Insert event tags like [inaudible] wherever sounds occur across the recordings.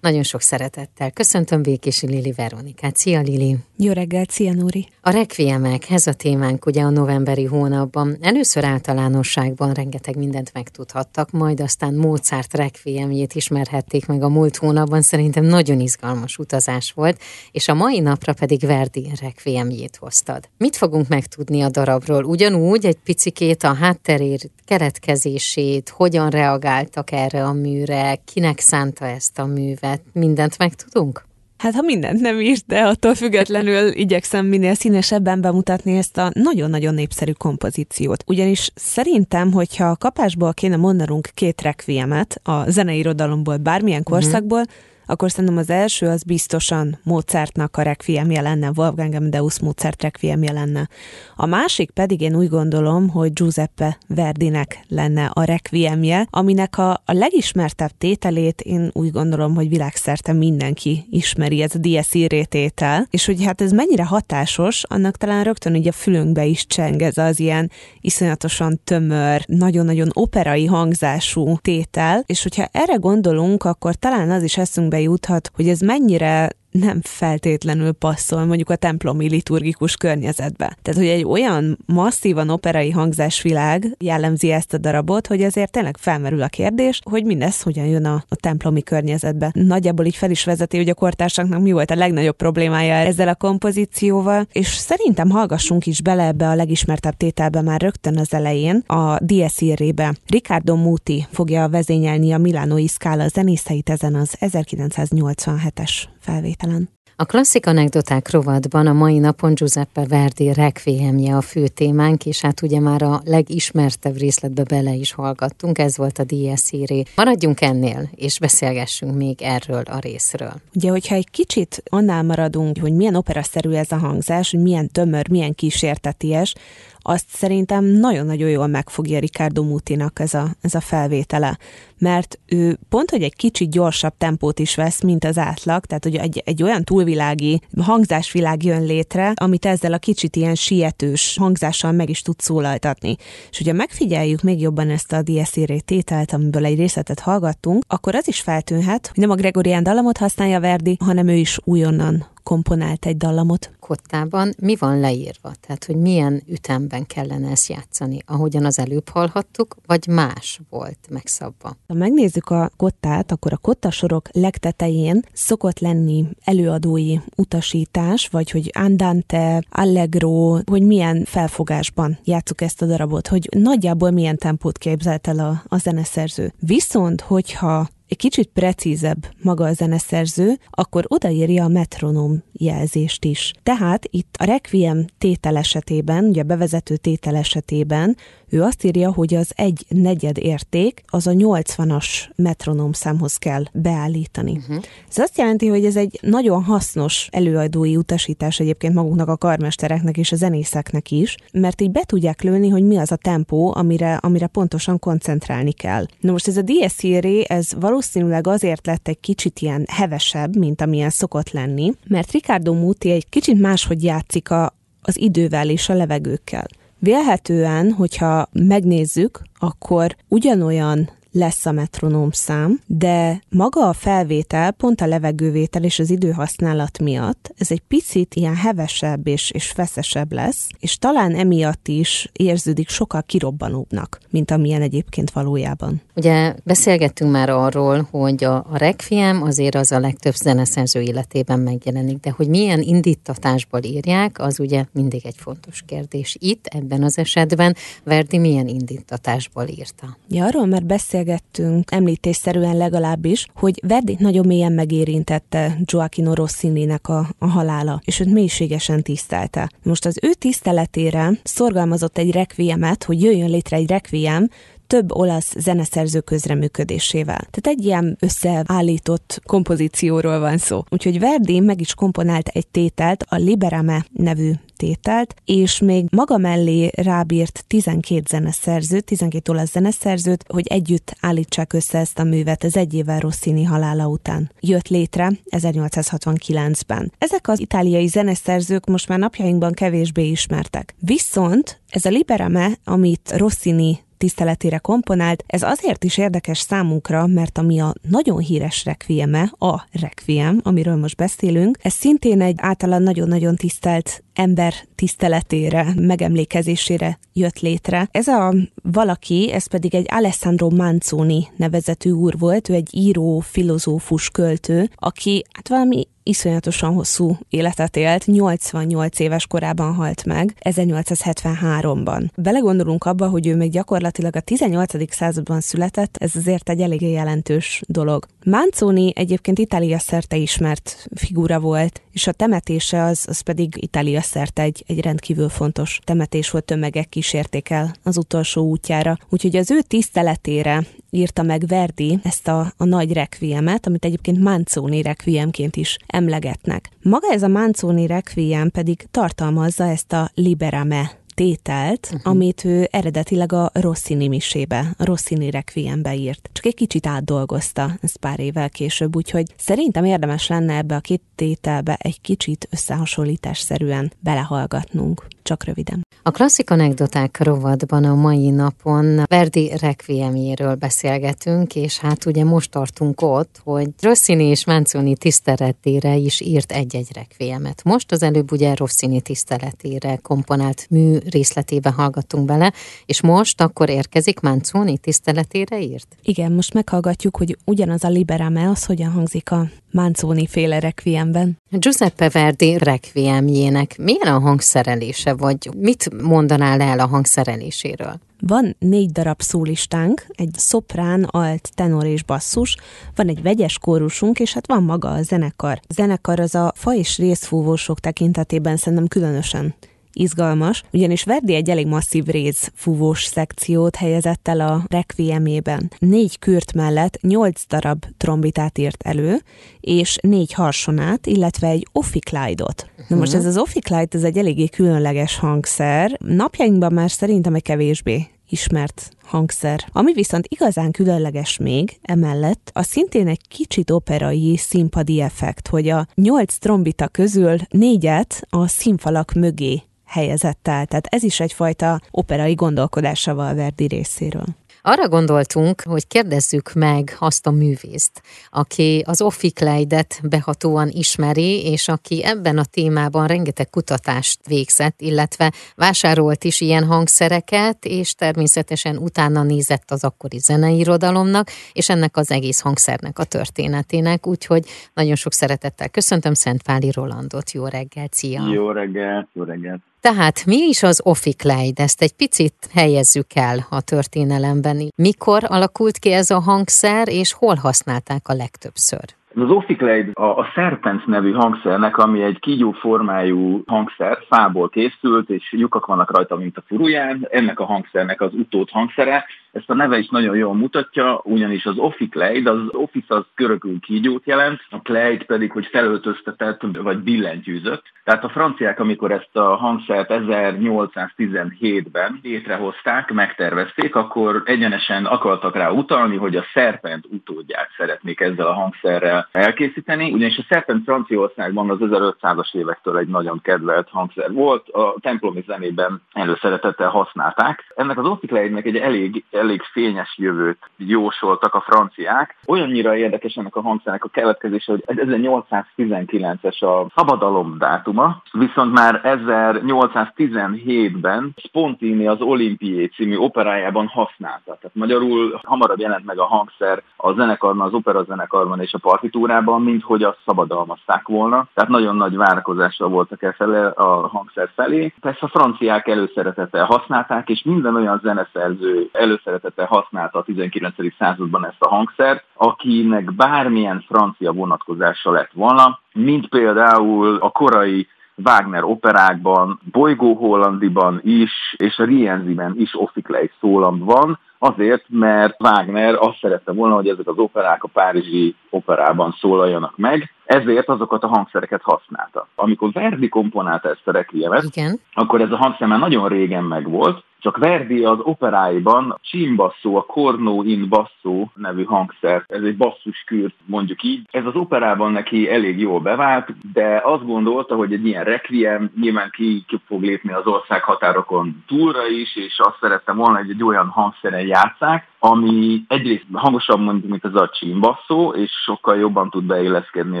Nagyon sok szeretettel köszöntöm Békési Lili Veronikát. Szia Lili! Jó reggelt, szia Nóri! A rekviemek, ez a témánk ugye a novemberi hónapban. Először általánosságban rengeteg mindent megtudhattak, majd aztán Mozart rekviemjét ismerhették meg a múlt hónapban. Szerintem nagyon izgalmas utazás volt, és a mai napra pedig Verdi rekviemjét hoztad. Mit fogunk megtudni a darabról? Ugyanúgy egy picikét a hátterért, keretkezését, hogyan reagáltak erre a műre, kinek szánta ezt a művet, mindent megtudunk? Hát ha mindent nem is, de attól függetlenül igyekszem minél színesebben bemutatni ezt a nagyon-nagyon népszerű kompozíciót. Ugyanis szerintem, hogyha kapásból kéne mondanunk két rekviemet a zeneirodalomból, bármilyen mhm. korszakból, uh-huh akkor szerintem az első az biztosan Mozartnak a requiemje lenne, Wolfgang Amadeus Mozart requiemje lenne. A másik pedig én úgy gondolom, hogy Giuseppe Verdinek lenne a requiemje, aminek a, a legismertebb tételét én úgy gondolom, hogy világszerte mindenki ismeri, ez a Dies Irae tétel, és hogy hát ez mennyire hatásos, annak talán rögtön így a fülünkbe is cseng ez az ilyen iszonyatosan tömör, nagyon-nagyon operai hangzású tétel, és hogyha erre gondolunk, akkor talán az is eszünkbe juthat, hogy ez mennyire nem feltétlenül passzol mondjuk a templomi liturgikus környezetbe. Tehát, hogy egy olyan masszívan operai hangzásvilág jellemzi ezt a darabot, hogy azért tényleg felmerül a kérdés, hogy mindez hogyan jön a, a templomi környezetbe. Nagyjából így fel is vezeti, hogy a kortársaknak mi volt a legnagyobb problémája ezzel a kompozícióval, és szerintem hallgassunk is bele ebbe a legismertebb tételbe már rögtön az elején, a Dies Irae-be. Riccardo Muti fogja vezényelni a Milánói Scala zenészeit ezen az 1987-es felvételen. A klasszik anekdoták rovatban a mai napon Giuseppe Verdi Requiemje a fő témánk, és hát ugye már a legismertebb részletbe bele is hallgattunk, ez volt a Dies Irae. Maradjunk ennél, és beszélgessünk még erről a részről. Ugye, hogyha egy kicsit annál maradunk, hogy milyen operaszerű ez a hangzás, hogy milyen tömör, milyen kísérteties, azt szerintem nagyon-nagyon jól megfogja Ricardo Mutinak ez a, ez a felvétele. Mert ő pont, hogy egy kicsit gyorsabb tempót is vesz, mint az átlag, tehát hogy egy, egy olyan túlvilági hangzásvilág jön létre, amit ezzel a kicsit ilyen sietős hangzással meg is tud szólaltatni. És ugye megfigyeljük még jobban ezt a Dies tételt, amiből egy részletet hallgattunk, akkor az is feltűnhet, hogy nem a Gregorián dallamot használja Verdi, hanem ő is újonnan komponált egy dallamot. Kottában mi van leírva? Tehát, hogy milyen ütemben kellene ezt játszani? Ahogyan az előbb hallhattuk, vagy más volt megszabva? Ha megnézzük a kottát, akkor a kottasorok legtetején szokott lenni előadói utasítás, vagy hogy andante, allegro, hogy milyen felfogásban játszuk ezt a darabot, hogy nagyjából milyen tempót képzelt el a, a zeneszerző. Viszont, hogyha egy kicsit precízebb maga a zeneszerző, akkor odaírja a metronom jelzést is. Tehát itt a Requiem tétel esetében, ugye a bevezető tétel esetében ő azt írja, hogy az egy negyed érték az a 80-as metronom számhoz kell beállítani. Uh-huh. Ez azt jelenti, hogy ez egy nagyon hasznos előadói utasítás egyébként maguknak a karmestereknek és a zenészeknek is, mert így be tudják lőni, hogy mi az a tempó, amire, amire pontosan koncentrálni kell. Na most ez a Irae, ez valószínűleg azért lett egy kicsit ilyen hevesebb, mint amilyen szokott lenni, mert Ricardo Muti egy kicsit máshogy játszik a, az idővel és a levegőkkel. Vélhetően, hogyha megnézzük, akkor ugyanolyan lesz a metronóm szám, de maga a felvétel, pont a levegővétel és az időhasználat miatt, ez egy picit ilyen hevesebb és, és feszesebb lesz, és talán emiatt is érződik sokkal kirobbanóbbnak, mint amilyen egyébként valójában. Ugye beszélgettünk már arról, hogy a, a Requiem azért az a legtöbb zeneszerző életében megjelenik, de hogy milyen indítatásból írják, az ugye mindig egy fontos kérdés. Itt, ebben az esetben Verdi milyen indítatásból írta? Ja, arról már beszél beszélgettünk, említésszerűen legalábbis, hogy Verdi nagyon mélyen megérintette Gioacchino Rossini-nek a, a halála, és őt mélységesen tisztelte. Most az ő tiszteletére szorgalmazott egy rekviemet, hogy jöjjön létre egy rekviem, több olasz zeneszerző közreműködésével. Tehát egy ilyen összeállított kompozícióról van szó. Úgyhogy Verdi meg is komponált egy tételt, a Liberame nevű tételt, és még maga mellé rábírt 12 zeneszerzőt, 12 olasz zeneszerzőt, hogy együtt állítsák össze ezt a művet az egy évvel Rossini halála után. Jött létre 1869-ben. Ezek az itáliai zeneszerzők most már napjainkban kevésbé ismertek. Viszont ez a Liberame, amit Rossini tiszteletére komponált. Ez azért is érdekes számunkra, mert ami a nagyon híres rekvieme, a rekviem, amiről most beszélünk, ez szintén egy általán nagyon-nagyon tisztelt ember tiszteletére, megemlékezésére jött létre. Ez a valaki, ez pedig egy Alessandro Manzoni nevezetű úr volt, ő egy író, filozófus, költő, aki hát valami iszonyatosan hosszú életet élt, 88 éves korában halt meg, 1873-ban. Belegondolunk abba, hogy ő még gyakorlatilag a 18. században született, ez azért egy eléggé jelentős dolog. Manzoni egyébként Itália szerte ismert figura volt, és a temetése az, az pedig Itália szerte egy, egy rendkívül fontos temetés volt, tömegek kísérték el az utolsó útjára. Úgyhogy az ő tiszteletére írta meg Verdi ezt a, a nagy rekviemet, amit egyébként Manzoni rekviemként is emlegetnek. Maga ez a Manzoni rekviem pedig tartalmazza ezt a Liberame tételt, uh-huh. amit ő eredetileg a Rossini misébe, a Rossini Requiembe írt. Csak egy kicsit átdolgozta ezt pár évvel később, úgyhogy szerintem érdemes lenne ebbe a két tételbe egy kicsit összehasonlításszerűen belehallgatnunk. Csak röviden. A klasszik anekdoták rovatban a mai napon Verdi requiemjéről beszélgetünk, és hát ugye most tartunk ott, hogy Rossini és Manzoni tiszteletére is írt egy-egy requiemet. Most az előbb ugye Rossini tiszteletére komponált mű részletébe hallgattunk bele, és most akkor érkezik Manzoni tiszteletére írt? Igen, most meghallgatjuk, hogy ugyanaz a Liberame, az hogyan hangzik a Manzoni féle requiemben. Giuseppe Verdi requiemjének milyen a hangszerelése, vagy mit mondanál el a hangszereléséről? Van négy darab szólistánk, egy szoprán, alt, tenor és basszus, van egy vegyes kórusunk, és hát van maga a zenekar. A zenekar az a fa és részfúvósok tekintetében szerintem különösen izgalmas, ugyanis Verdi egy elég masszív réz fúvós szekciót helyezett el a requiemében. Négy kürt mellett nyolc darab trombitát írt elő, és négy harsonát, illetve egy offiklide-ot. Uh-huh. Na most mhm. ez az offiklide, ez egy eléggé különleges hangszer. Napjainkban már szerintem egy kevésbé ismert hangszer. Ami viszont igazán különleges még, emellett, a szintén egy kicsit operai színpadi effekt, hogy a nyolc trombita közül négyet a színfalak mögé helyezett el. Tehát ez is egyfajta operai gondolkodása Verdi részéről. Arra gondoltunk, hogy kérdezzük meg azt a művészt, aki az Offikleidet behatóan ismeri, és aki ebben a témában rengeteg kutatást végzett, illetve vásárolt is ilyen hangszereket, és természetesen utána nézett az akkori zeneirodalomnak, és ennek az egész hangszernek a történetének, úgyhogy nagyon sok szeretettel köszöntöm Szentfáli Rolandot. Jó reggelt, szia! Jó reggelt, jó reggelt! Tehát mi is az Officleid? Ezt egy picit helyezzük el a történelemben. Mikor alakult ki ez a hangszer, és hol használták a legtöbbször? Az Officleid a, a Serpent nevű hangszernek, ami egy kígyó formájú hangszer, fából készült, és lyukak vannak rajta, mint a furuján. Ennek a hangszernek az utót hangszere, ezt a neve is nagyon jól mutatja, ugyanis az Officleid, az office az körökül kígyót jelent, a kleid pedig, hogy felöltöztetett vagy billentyűzött. Tehát a franciák, amikor ezt a hangszert 1817-ben létrehozták, megtervezték, akkor egyenesen akartak rá utalni, hogy a Serpent utódját szeretnék ezzel a hangszerrel elkészíteni, ugyanis a Serpent Franciaországban az 1500-as évektől egy nagyon kedvelt hangszer volt, a templomi zenében előszeretettel használták. Ennek az Officleidnek egy elég elég fényes jövőt jósoltak a franciák. Olyannyira érdekes ennek a hangszernek a keletkezése, hogy 1819-es a szabadalom dátuma, viszont már 1817-ben Spontini az Olimpié című operájában használta. Tehát magyarul hamarabb jelent meg a hangszer a zenekarban, az operazenekarban és a partitúrában, mint hogy azt szabadalmazták volna. Tehát nagyon nagy várakozással voltak e fele a hangszer felé. Persze a franciák előszeretettel használták, és minden olyan zeneszerző előszeretettel szeretettel használta a 19. században ezt a hangszert, akinek bármilyen francia vonatkozása lett volna, mint például a korai Wagner operákban, Bolygó Hollandiban is, és a Rienziben is Offiklei szólam van, azért, mert Wagner azt szerette volna, hogy ezek az operák a Párizsi operában szólaljanak meg, ezért azokat a hangszereket használta. Amikor Verdi komponálta ezt a requiemet, akkor ez a hangszer már nagyon régen megvolt, csak Verdi az operáiban csimbasszó, a corno in basso nevű hangszer, ez egy basszuskürt mondjuk így. Ez az operában neki elég jól bevált, de azt gondolta, hogy egy ilyen requiem nyilván ki, fog lépni az ország határokon túlra is, és azt szerette volna, hogy egy olyan hangszeren játszák, ami egyrészt hangosabb mondjuk, mint az a csimbasszó, és sokkal jobban tud beilleszkedni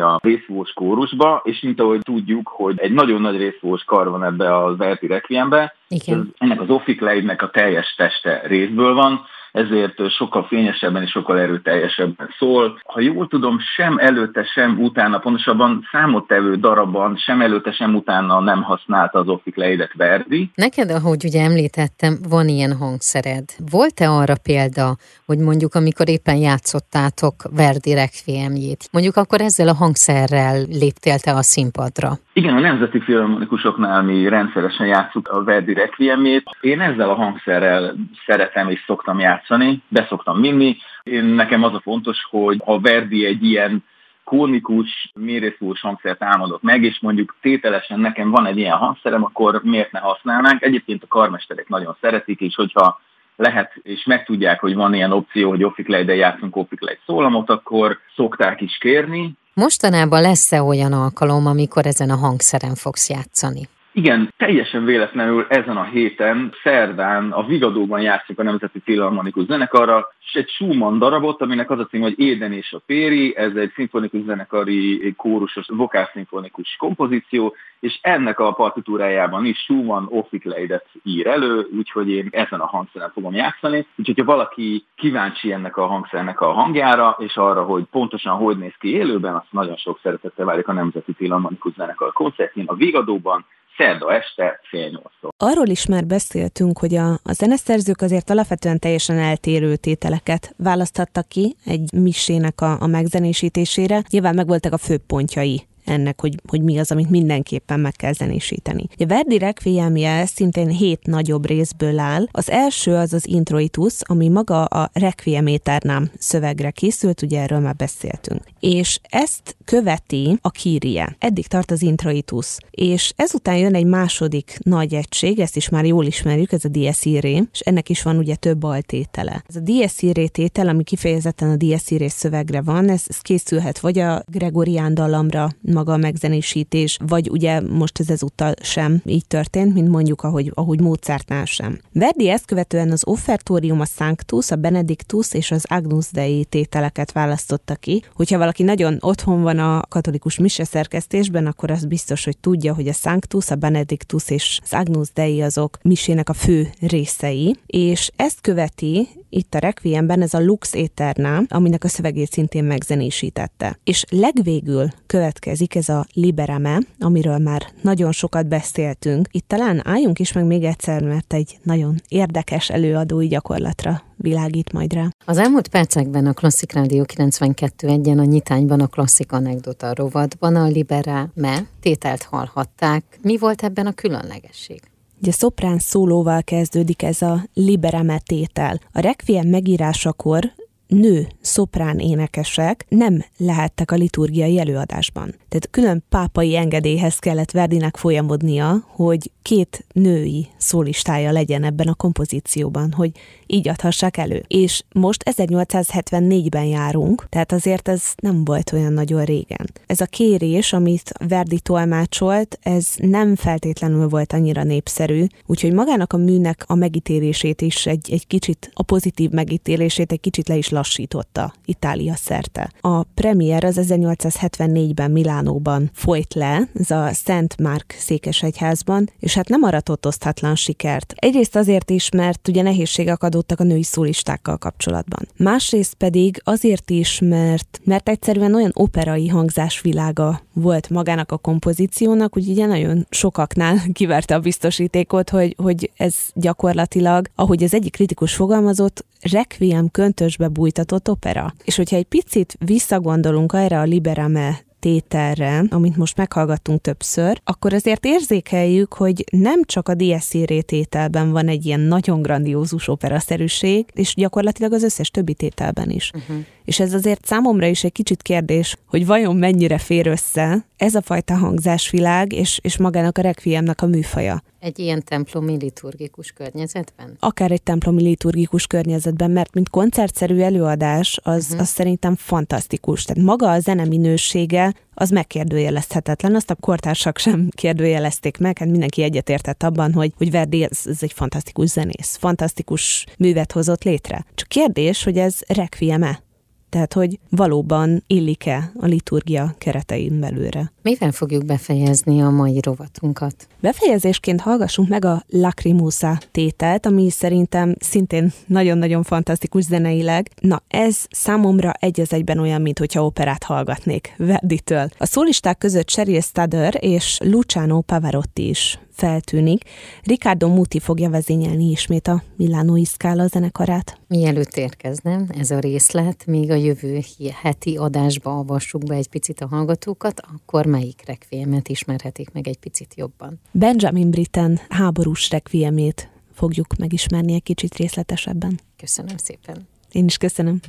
a részfúvós kórusba, és mint ahogy tudjuk, hogy egy nagyon nagy részfúvós kar van ebbe a Verti Requiembe, Igen. ennek az Offikleidnek a teljes teste részből van, ezért sokkal fényesebben és sokkal erőteljesebben szól. Ha jól tudom, sem előtte, sem utána, pontosabban számottevő darabban, sem előtte, sem utána nem használta az Optik Leidet Verdi. Neked, ahogy ugye említettem, van ilyen hangszered. Volt-e arra példa, hogy mondjuk amikor éppen játszottátok Verdi Requiemjét, mondjuk akkor ezzel a hangszerrel léptél te a színpadra? Igen, a Nemzeti Filmonikusoknál mi rendszeresen játszuk a Verdi Requiemjét. Én ezzel a hangszerrel szeretem és szoktam játszani, beszoktam vinni. Én, nekem az a fontos, hogy ha Verdi egy ilyen kónikus, mérészús hangszert álmodott meg, és mondjuk tételesen nekem van egy ilyen hangszerem, akkor miért ne használnánk? Egyébként a karmesterek nagyon szeretik, és hogyha lehet, és megtudják, hogy van ilyen opció, hogy Offiklejden játszunk Offiklej szólamot, akkor szokták is kérni, Mostanában lesz-e olyan alkalom, amikor ezen a hangszeren fogsz játszani? Igen, teljesen véletlenül ezen a héten, szerdán a Vigadóban játszik a Nemzeti Filharmonikus Zenekarra, egy Schumann darabot, aminek az a cím, hogy Éden és a Péri, ez egy szimfonikus zenekari kórusos, vokálszimfonikus kompozíció, és ennek a partitúrájában is Schumann Offikleidet ír elő, úgyhogy én ezen a hangszeren fogom játszani. Úgyhogy ha valaki kíváncsi ennek a hangszernek a hangjára, és arra, hogy pontosan hogy néz ki élőben, azt nagyon sok szeretettel várjuk a Nemzeti Filharmonikus Zenekar koncertjén a Vigadóban, szerda este fél nyolctól. Arról is már beszéltünk, hogy a, a zeneszerzők azért alapvetően teljesen eltérő tételeket választhattak ki egy misének a, a megzenésítésére. Nyilván megvoltak a főpontjai ennek, hogy, hogy mi az, amit mindenképpen meg kell zenésíteni. A Verdi Requiemje szintén hét nagyobb részből áll. Az első az az introitus, ami maga a Requiem éternám szövegre készült, ugye erről már beszéltünk. És ezt követi a kírie. Eddig tart az introitus. És ezután jön egy második nagy egység, ezt is már jól ismerjük, ez a Dies Irae, és ennek is van ugye több altétele. Ez a Dies Irae tétel, ami kifejezetten a Dies Irae szövegre van, ez, ez készülhet vagy a Gregorián dallamra, maga a megzenésítés, vagy ugye most ez ezúttal sem így történt, mint mondjuk ahogy, ahogy Mozartnál sem. Verdi ezt követően az Offertorium, a Sanctus, a Benedictus és az Agnus Dei tételeket választotta ki. Hogyha valaki nagyon otthon van a katolikus mise szerkesztésben, akkor az biztos, hogy tudja, hogy a Sanctus, a Benedictus és az Agnus Dei azok misének a fő részei, és ezt követi itt a Requiemben ez a Lux Eterna, aminek a szövegét szintén megzenésítette. És legvégül következik ez a Liberame, amiről már nagyon sokat beszéltünk. Itt talán álljunk is meg még egyszer, mert egy nagyon érdekes előadói gyakorlatra világít majd rá. Az elmúlt percekben a Klasszik Rádió 92 egyen a nyitányban a klasszik anekdota rovatban a Liberame tételt hallhatták. Mi volt ebben a különlegesség? Ugye szoprán szólóval kezdődik ez a liberametétel. A requiem megírásakor nő szoprán énekesek nem lehettek a liturgiai előadásban. Tehát külön pápai engedélyhez kellett Verdinek folyamodnia, hogy két női szólistája legyen ebben a kompozícióban, hogy így adhassák elő. És most 1874-ben járunk, tehát azért ez nem volt olyan nagyon régen. Ez a kérés, amit Verdi tolmácsolt, ez nem feltétlenül volt annyira népszerű, úgyhogy magának a műnek a megítélését is egy, egy kicsit, a pozitív megítélését egy kicsit le is lassította Itália szerte. A premier az 1874-ben Milánóban folyt le, ez a Szent Márk székesegyházban, és hát nem aratott oszthatlan sikert. Egyrészt azért is, mert ugye nehézségek adottak a női szólistákkal kapcsolatban. Másrészt pedig azért is, mert, mert egyszerűen olyan operai hangzásvilága volt magának a kompozíciónak, hogy ugye nagyon sokaknál [laughs] kiverte a biztosítékot, hogy, hogy ez gyakorlatilag, ahogy az egyik kritikus fogalmazott, requiem köntösbe bújtatott opera. És hogyha egy picit visszagondolunk erre a Liberame tételre, amit most meghallgattunk többször, akkor azért érzékeljük, hogy nem csak a DSC tételben van egy ilyen nagyon grandiózus operaszerűség, és gyakorlatilag az összes többi tételben is. Uh-huh. És ez azért számomra is egy kicsit kérdés, hogy vajon mennyire fér össze ez a fajta hangzásvilág és, és magának a requiemnek a műfaja. Egy ilyen templomi liturgikus környezetben? Akár egy templomi liturgikus környezetben, mert mint koncertszerű előadás, az, uh-huh. az szerintem fantasztikus. Tehát maga a zene minősége az megkérdőjelezhetetlen, azt a kortársak sem kérdőjelezték meg, hát mindenki egyetértett abban, hogy, hogy Verdi ez, ez egy fantasztikus zenész, fantasztikus művet hozott létre. Csak kérdés, hogy ez requiem-e? Tehát, hogy valóban illik-e a liturgia keretein belőle. Mivel fogjuk befejezni a mai rovatunkat? Befejezésként hallgassunk meg a Lacrimusa tételt, ami szerintem szintén nagyon-nagyon fantasztikus zeneileg. Na, ez számomra egy az egyben olyan, mint hogyha operát hallgatnék Verditől. A szólisták között Sheryl Studer és Luciano Pavarotti is feltűnik. Ricardo Muti fogja vezényelni ismét a Milano Scala zenekarát. Mielőtt érkezne ez a részlet, még a jövő heti adásba avassuk be egy picit a hallgatókat, akkor melyik rekviemet ismerhetik meg egy picit jobban? Benjamin Britten háborús rekviemét fogjuk megismerni egy kicsit részletesebben. Köszönöm szépen. Én is köszönöm.